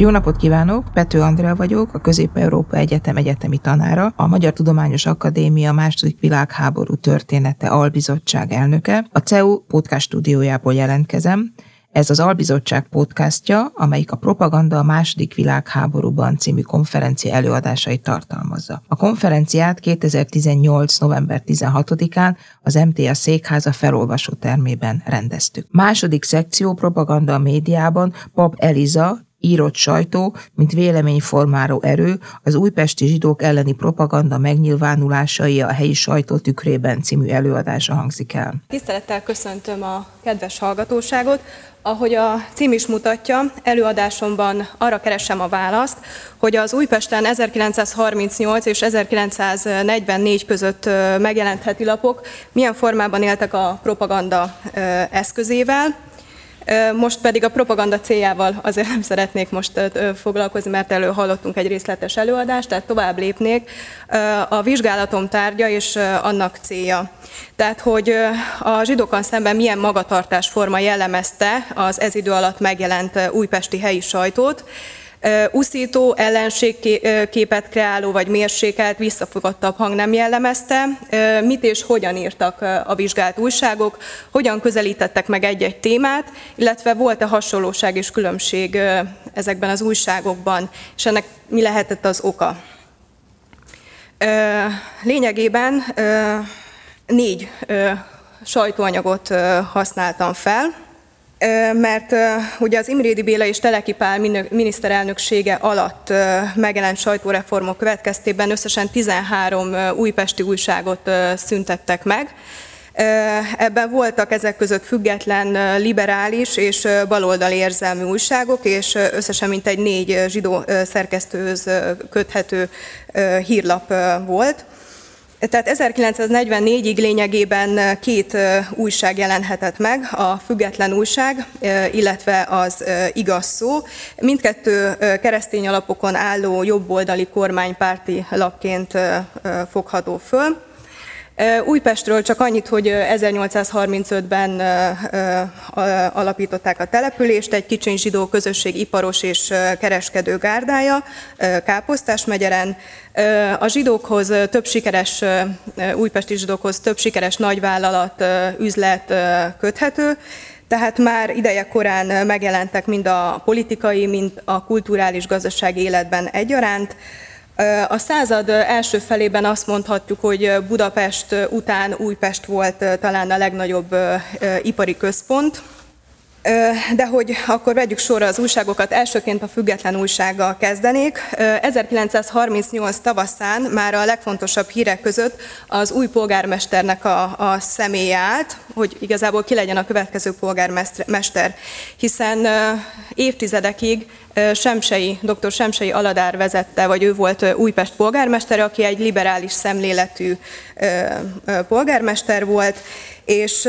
Jó napot kívánok! Pető Andrea vagyok, a Közép-Európa Egyetem egyetemi tanára, a Magyar Tudományos Akadémia második világháború története albizottság elnöke. A CEU podcast stúdiójából jelentkezem. Ez az Albizottság podcastja, amelyik a Propaganda a második világháborúban című konferencia előadásait tartalmazza. A konferenciát 2018. november 16-án az MTA székháza felolvasó termében rendeztük. Második szekció propaganda a médiában Pap Eliza, írott sajtó, mint véleményformáló erő, az újpesti zsidók elleni propaganda megnyilvánulásai a helyi sajtó tükrében című előadása hangzik el. Tisztelettel köszöntöm a kedves hallgatóságot. Ahogy a cím is mutatja, előadásomban arra keresem a választ, hogy az Újpesten 1938 és 1944 között megjelent lapok milyen formában éltek a propaganda eszközével, most pedig a propaganda céljával azért nem szeretnék most foglalkozni, mert elő hallottunk egy részletes előadást, tehát tovább lépnék. A vizsgálatom tárgya és annak célja. Tehát, hogy a zsidókon szemben milyen magatartásforma jellemezte az ez idő alatt megjelent újpesti helyi sajtót, Uszító, ellenségképet kreáló vagy mérsékelt, visszafogottabb hang nem jellemezte. Mit és hogyan írtak a vizsgált újságok, hogyan közelítettek meg egy-egy témát, illetve volt-e hasonlóság és különbség ezekben az újságokban, és ennek mi lehetett az oka. Lényegében négy sajtóanyagot használtam fel, mert ugye az Imrédi Béla és Teleki Pál miniszterelnöksége alatt megjelent sajtóreformok következtében összesen 13 újpesti újságot szüntettek meg. Ebben voltak ezek között független, liberális és baloldali érzelmű újságok, és összesen mintegy négy zsidó szerkesztőhöz köthető hírlap volt. Tehát 1944-ig lényegében két újság jelenhetett meg, a Független Újság, illetve az Igaz Szó. Mindkettő keresztény alapokon álló jobboldali kormánypárti lapként fogható föl. Újpestről csak annyit, hogy 1835-ben alapították a települést, egy kicsiny zsidó közösség iparos és kereskedő gárdája Káposztás megyeren. A zsidókhoz több sikeres, újpesti zsidókhoz több sikeres nagyvállalat, üzlet köthető, tehát már ideje korán megjelentek mind a politikai, mind a kulturális gazdasági életben egyaránt. A század első felében azt mondhatjuk, hogy Budapest után Újpest volt talán a legnagyobb ipari központ, de hogy akkor vegyük sorra az újságokat, elsőként a független újsággal kezdenék. 1938 tavaszán már a legfontosabb hírek között az új polgármesternek a, a személye állt, hogy igazából ki legyen a következő polgármester, hiszen évtizedekig Semsei, dr. Semsei Aladár vezette, vagy ő volt Újpest polgármestere, aki egy liberális szemléletű polgármester volt, és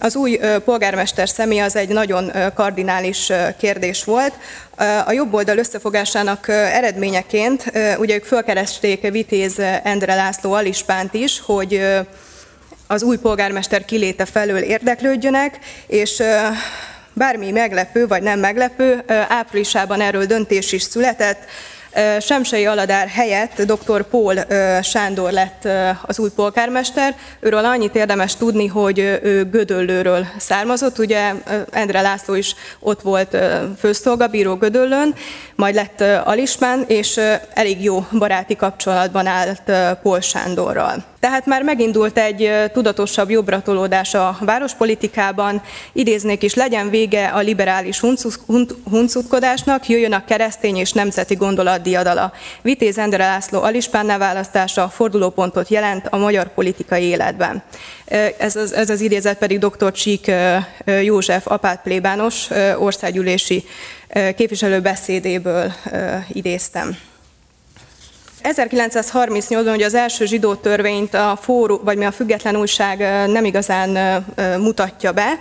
az új polgármester személy az egy nagyon kardinális kérdés volt. A jobb oldal összefogásának eredményeként ugye ők fölkeresték Vitéz Endre László Alispánt is, hogy az új polgármester kiléte felől érdeklődjönek, és bármi meglepő vagy nem meglepő, áprilisában erről döntés is született, Semsei Aladár helyett dr. Pól Sándor lett az új polgármester. Őről annyit érdemes tudni, hogy ő Gödöllőről származott, ugye Endre László is ott volt főszolgabíró Gödöllőn, majd lett Alismán, és elég jó baráti kapcsolatban állt Pól Sándorral. Tehát már megindult egy tudatosabb jobbratolódás a várospolitikában, idéznék is, legyen vége a liberális huncutkodásnak, jöjjön a keresztény és nemzeti gondolat diadala. Vitéz Endre László Alispánná választása fordulópontot jelent a magyar politikai életben. Ez az, ez az idézet pedig dr. Csík József apát plébános országgyűlési képviselő beszédéből idéztem. 1938-ban ugye az első zsidó törvényt a fórum, vagy mi a független újság nem igazán mutatja be,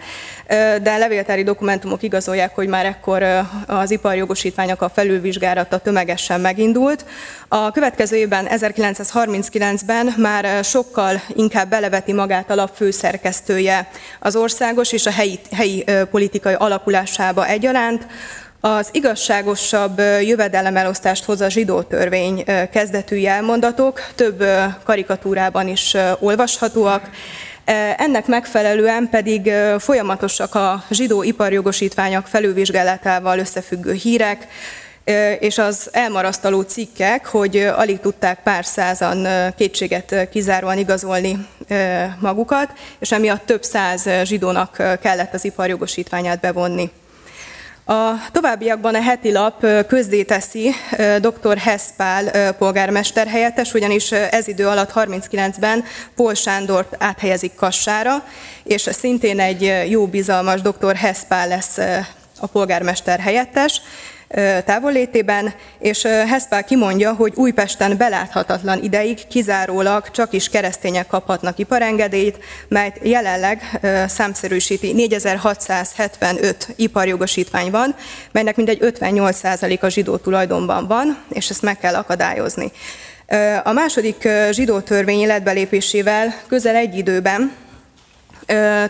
de levéltári dokumentumok igazolják, hogy már ekkor az iparjogosítványok a felülvizsgálata tömegesen megindult. A következő évben, 1939-ben már sokkal inkább beleveti magát a lap főszerkesztője az országos és a helyi, helyi politikai alakulásába egyaránt. Az igazságosabb jövedelemelosztást hoz a zsidó törvény kezdetű jelmondatok, több karikatúrában is olvashatóak. Ennek megfelelően pedig folyamatosak a zsidó iparjogosítványok felülvizsgálatával összefüggő hírek, és az elmarasztaló cikkek, hogy alig tudták pár százan kétséget kizáróan igazolni magukat, és emiatt több száz zsidónak kellett az iparjogosítványát bevonni. A továbbiakban a heti lap közzéteszi dr. Heszpál polgármester helyettes, ugyanis ez idő alatt 39-ben Pol Sándort áthelyezik Kassára, és szintén egy jó bizalmas dr. Heszpál lesz a polgármester helyettes távollétében, és Heszpál kimondja, hogy Újpesten beláthatatlan ideig kizárólag csak is keresztények kaphatnak iparengedélyt, melyet jelenleg számszerűsíti 4675 iparjogosítvány van, melynek mindegy 58% a zsidó tulajdonban van, és ezt meg kell akadályozni. A második zsidó törvény életbelépésével közel egy időben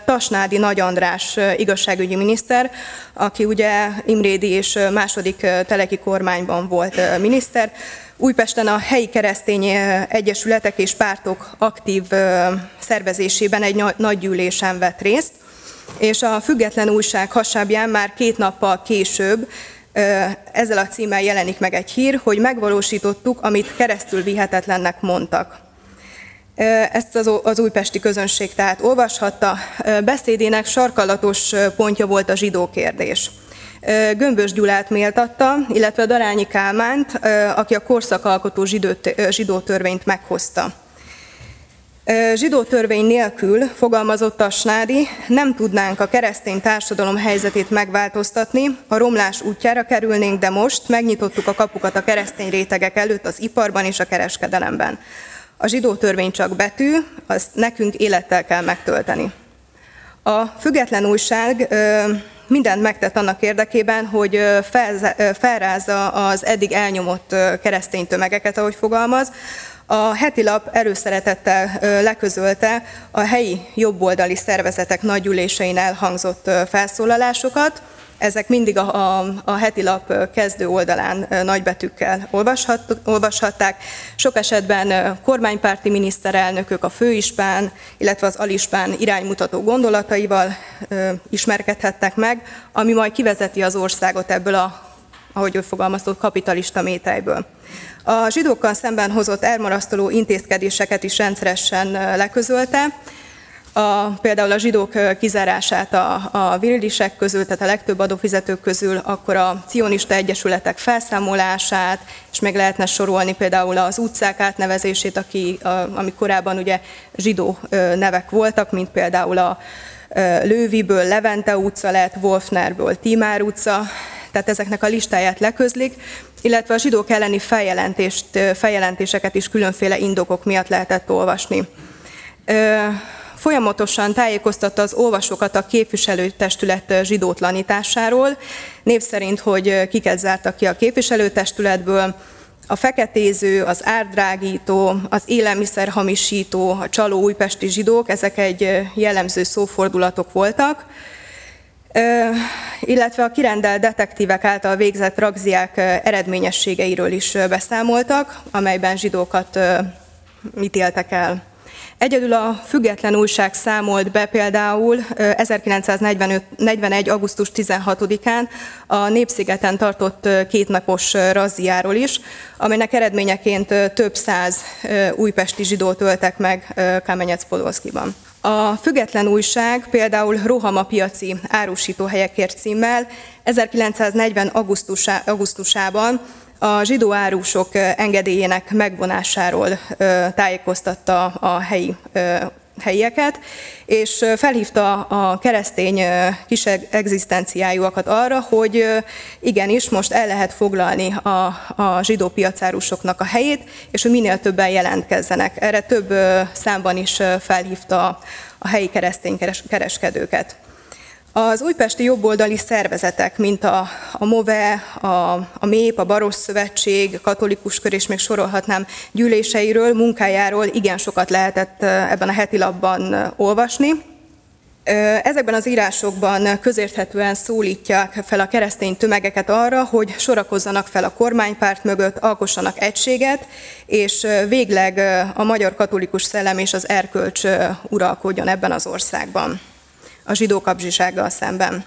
Tasnádi Nagy András igazságügyi miniszter, aki ugye Imrédi és második teleki kormányban volt miniszter, Újpesten a helyi keresztény egyesületek és pártok aktív szervezésében egy nagy gyűlésen vett részt, és a független újság hasábján már két nappal később ezzel a címmel jelenik meg egy hír, hogy megvalósítottuk, amit keresztül vihetetlennek mondtak. Ezt az, az újpesti közönség tehát olvashatta. Beszédének sarkalatos pontja volt a zsidó kérdés. Gömbös Gyulát méltatta, illetve Darányi Kálmánt, aki a korszakalkotó zsidó törvényt meghozta. Zsidó törvény nélkül, fogalmazott a Snádi, nem tudnánk a keresztény társadalom helyzetét megváltoztatni, a romlás útjára kerülnénk, de most megnyitottuk a kapukat a keresztény rétegek előtt az iparban és a kereskedelemben. A zsidó törvény csak betű, azt nekünk élettel kell megtölteni. A független újság mindent megtett annak érdekében, hogy felrázza az eddig elnyomott keresztény tömegeket, ahogy fogalmaz. A heti lap erőszeretettel leközölte a helyi jobboldali szervezetek nagygyűlésein elhangzott felszólalásokat, ezek mindig a, a, a heti lap kezdő oldalán nagybetűkkel olvashat, olvashatták. Sok esetben kormánypárti miniszterelnökök, a főispán, illetve az alispán iránymutató gondolataival ismerkedhettek meg, ami majd kivezeti az országot ebből a, ahogy ő fogalmazott, kapitalista mételyből. A zsidókkal szemben hozott elmarasztaló intézkedéseket is rendszeresen leközölte, a, például a zsidók kizárását a, a virilisek közül, tehát a legtöbb adófizetők közül, akkor a cionista egyesületek felszámolását, és meg lehetne sorolni például az utcák átnevezését, aki, a, ami korábban ugye zsidó nevek voltak, mint például a Lőviből Levente utca lett, Wolfnerből Timár utca, tehát ezeknek a listáját leközlik, illetve a zsidók elleni feljelentést, feljelentéseket is különféle indokok miatt lehetett olvasni folyamatosan tájékoztatta az olvasókat a képviselőtestület zsidótlanításáról, név szerint, hogy kiket zártak ki a képviselőtestületből, a feketéző, az árdrágító, az élelmiszerhamisító, a csaló újpesti zsidók, ezek egy jellemző szófordulatok voltak, illetve a kirendelt detektívek által végzett ragziák eredményességeiről is beszámoltak, amelyben zsidókat ítéltek el. Egyedül a független újság számolt be például 1941. augusztus 16-án a Népszigeten tartott kétnapos razziáról is, amelynek eredményeként több száz újpesti zsidót öltek meg Kamenyec-Podolszkiban. A független újság például Rohama piaci árusítóhelyekért címmel 1940. augusztusában a zsidó árusok engedélyének megvonásáról tájékoztatta a helyi helyieket, és felhívta a keresztény kis egzisztenciájúakat arra, hogy igenis most el lehet foglalni a, a zsidó piacárusoknak a helyét, és hogy minél többen jelentkezzenek. Erre több számban is felhívta a helyi keresztény kereskedőket. Az újpesti jobboldali szervezetek, mint a, a MOVE, a, a MÉP, a Baros Szövetség, Katolikus Kör, és még sorolhatnám gyűléseiről, munkájáról igen sokat lehetett ebben a heti labban olvasni. Ezekben az írásokban közérthetően szólítják fel a keresztény tömegeket arra, hogy sorakozzanak fel a kormánypárt mögött, alkossanak egységet, és végleg a magyar katolikus szellem és az erkölcs uralkodjon ebben az országban a zsidó kapzsisággal szemben.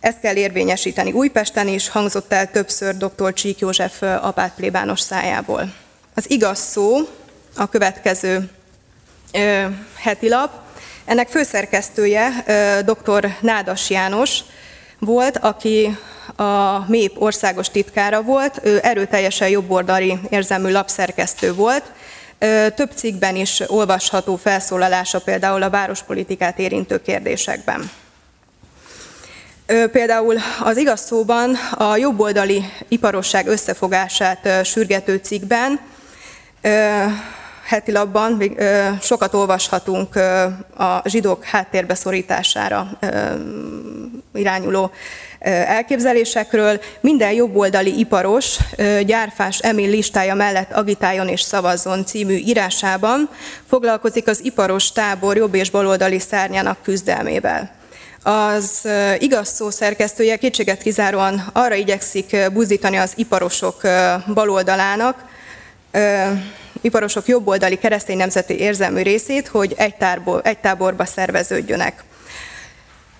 Ezt kell érvényesíteni Újpesten is, hangzott el többször dr. Csík József apát plébános szájából. Az igaz szó a következő ö, heti lap. Ennek főszerkesztője ö, dr. Nádas János volt, aki a MÉP országos titkára volt, ő erőteljesen jobboldali érzelmű lapszerkesztő volt, több cikkben is olvasható felszólalása például a várospolitikát érintő kérdésekben. Például az igaz szóban a jobboldali iparosság összefogását sürgető cikkben, heti labban sokat olvashatunk a zsidók háttérbe szorítására irányuló elképzelésekről. Minden jobboldali iparos gyárfás Emil listája mellett agitáljon és szavazzon című írásában foglalkozik az iparos tábor jobb és baloldali szárnyának küzdelmével. Az igaz szó szerkesztője kétséget kizáróan arra igyekszik buzdítani az iparosok baloldalának, iparosok jobboldali keresztény nemzeti érzelmű részét, hogy egy, tárból, egy táborba szerveződjönek.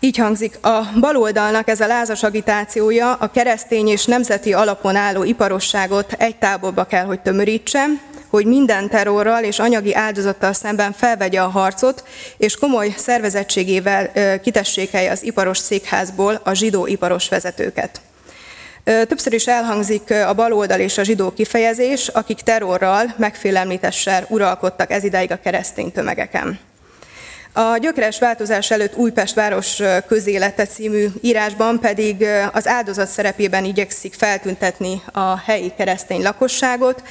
Így hangzik, a baloldalnak ez a lázas agitációja a keresztény és nemzeti alapon álló iparosságot egy táborba kell, hogy tömörítse, hogy minden terrorral és anyagi áldozattal szemben felvegye a harcot, és komoly szervezettségével kitessékelje az iparos székházból a zsidó iparos vezetőket. Többször is elhangzik a baloldal és a zsidó kifejezés, akik terrorral, megfélemlítéssel uralkodtak ez idáig a keresztény tömegeken. A gyökeres változás előtt Újpest város közélete című írásban pedig az áldozat szerepében igyekszik feltüntetni a helyi keresztény lakosságot.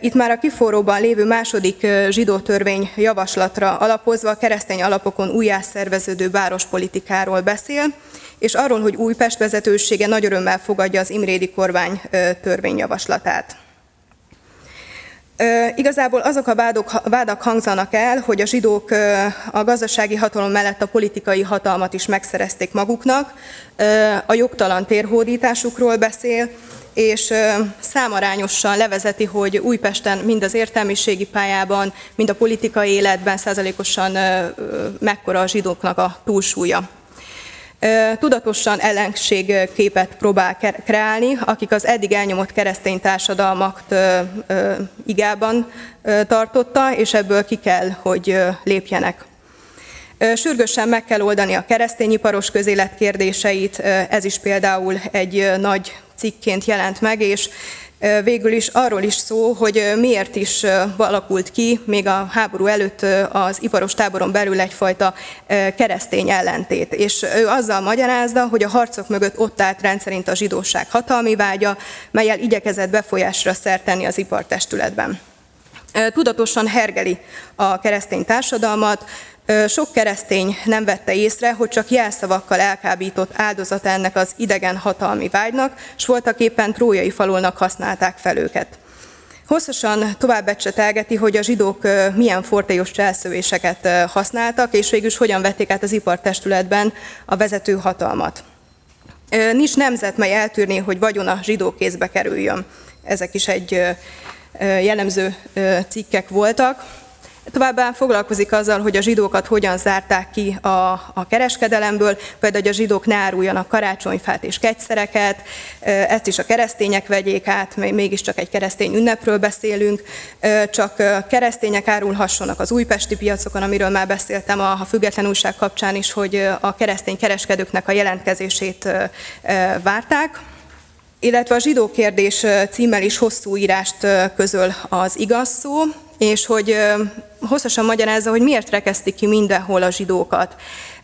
Itt már a kiforróban lévő második zsidó törvény javaslatra alapozva a keresztény alapokon újjászerveződő várospolitikáról beszél, és arról, hogy Újpest vezetősége nagy örömmel fogadja az Imrédi kormány törvényjavaslatát. Igazából azok a vádok, vádak hangzanak el, hogy a zsidók a gazdasági hatalom mellett a politikai hatalmat is megszerezték maguknak, a jogtalan térhódításukról beszél, és számarányosan levezeti, hogy Újpesten mind az értelmiségi pályában, mind a politikai életben százalékosan mekkora a zsidóknak a túlsúlya tudatosan ellenségképet próbál kreálni, akik az eddig elnyomott keresztény társadalmak igában tartotta, és ebből ki kell, hogy lépjenek. Sürgősen meg kell oldani a keresztényiparos közélet kérdéseit, ez is például egy nagy cikként jelent meg, és végül is arról is szó, hogy miért is alakult ki még a háború előtt az iparos táboron belül egyfajta keresztény ellentét. És ő azzal magyarázza, hogy a harcok mögött ott állt rendszerint a zsidóság hatalmi vágya, melyel igyekezett befolyásra szertenni az ipartestületben. Tudatosan hergeli a keresztény társadalmat, sok keresztény nem vette észre, hogy csak jelszavakkal elkábított áldozat ennek az idegen hatalmi vágynak, s voltak éppen trójai falulnak használták fel őket. Hosszasan tovább ecsetelgeti, hogy a zsidók milyen fortélyos cselszövéseket használtak, és végül is hogyan vették át az ipartestületben a vezető hatalmat. Nincs nemzet, mely eltűrné, hogy vagyona zsidó kézbe kerüljön. Ezek is egy jellemző cikkek voltak. Továbbá foglalkozik azzal, hogy a zsidókat hogyan zárták ki a, a kereskedelemből, például, hogy a zsidók ne áruljanak karácsonyfát és kegyszereket, ezt is a keresztények vegyék át, mégiscsak egy keresztény ünnepről beszélünk, csak keresztények árulhassanak az újpesti piacokon, amiről már beszéltem a, a független újság kapcsán is, hogy a keresztény kereskedőknek a jelentkezését várták illetve a zsidó kérdés címmel is hosszú írást közöl az igaz szó. És hogy hosszasan magyarázza, hogy miért rekesztik ki mindenhol a zsidókat.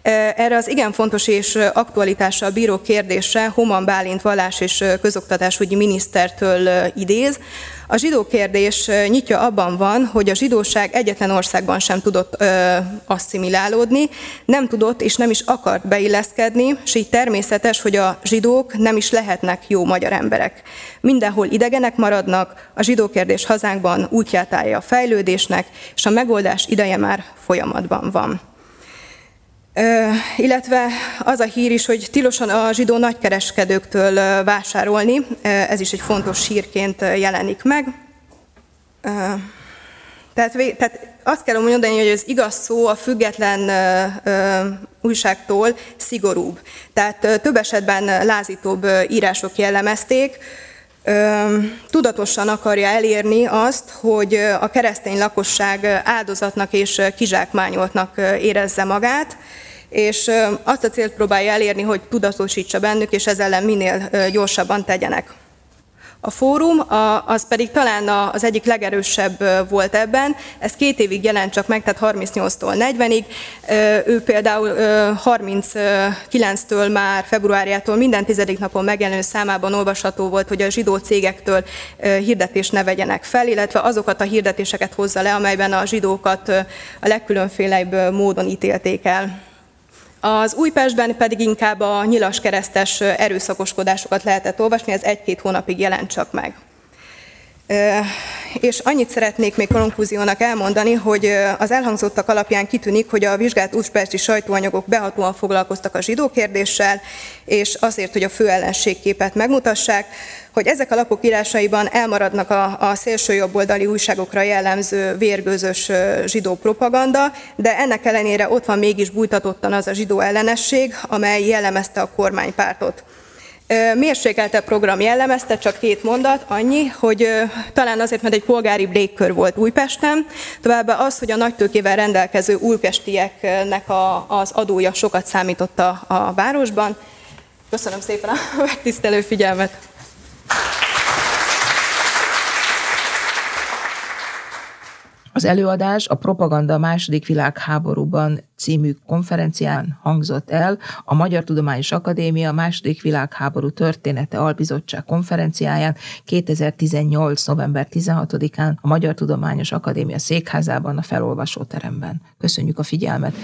Erre az igen fontos és aktualitással bíró kérdésre Homan Bálint vallás és közoktatásügyi minisztertől idéz. A zsidó kérdés nyitja abban van, hogy a zsidóság egyetlen országban sem tudott ö, asszimilálódni, nem tudott és nem is akart beilleszkedni, és így természetes, hogy a zsidók nem is lehetnek jó magyar emberek. Mindenhol idegenek maradnak, a zsidó kérdés hazánkban útját állja a fejlődésnek, és a megoldás ideje már folyamatban van. Illetve az a hír is, hogy tilosan a zsidó nagykereskedőktől vásárolni, ez is egy fontos hírként jelenik meg. Tehát, tehát azt kell mondani, hogy az igaz szó a független ö, újságtól szigorúbb. Tehát több esetben lázítóbb írások jellemezték, tudatosan akarja elérni azt, hogy a keresztény lakosság áldozatnak és kizsákmányoltnak érezze magát, és azt a célt próbálja elérni, hogy tudatosítsa bennük, és ezzel ellen minél gyorsabban tegyenek. A fórum az pedig talán az egyik legerősebb volt ebben. Ez két évig jelent csak meg, tehát 38-tól 40-ig. Ő például 39-től már februárjától minden tizedik napon megjelenő számában olvasható volt, hogy a zsidó cégektől hirdetést ne vegyenek fel, illetve azokat a hirdetéseket hozza le, amelyben a zsidókat a legkülönfélebb módon ítélték el. Az Újpestben pedig inkább a nyilas keresztes erőszakoskodásokat lehetett olvasni, ez egy-két hónapig jelent csak meg. És annyit szeretnék még konklúziónak elmondani, hogy az elhangzottak alapján kitűnik, hogy a vizsgált újpesti sajtóanyagok behatóan foglalkoztak a zsidó kérdéssel, és azért, hogy a fő ellenségképet megmutassák, hogy ezek a lapok írásaiban elmaradnak a, a szélső jobboldali újságokra jellemző vérgőzös zsidó propaganda, de ennek ellenére ott van mégis bújtatottan az a zsidó ellenesség, amely jellemezte a kormánypártot. Mérsékelte program jellemezte, csak két mondat, annyi, hogy talán azért, mert egy polgári légkör volt Újpesten, továbbá az, hogy a nagytőkével rendelkező újpestieknek a, az adója sokat számított a, a városban. Köszönöm szépen a megtisztelő figyelmet! Az előadás a Propaganda a második világháborúban című konferencián hangzott el a Magyar Tudományos Akadémia második világháború története albizottság konferenciáján 2018. november 16-án a Magyar Tudományos Akadémia székházában a felolvasóteremben. Köszönjük a figyelmet!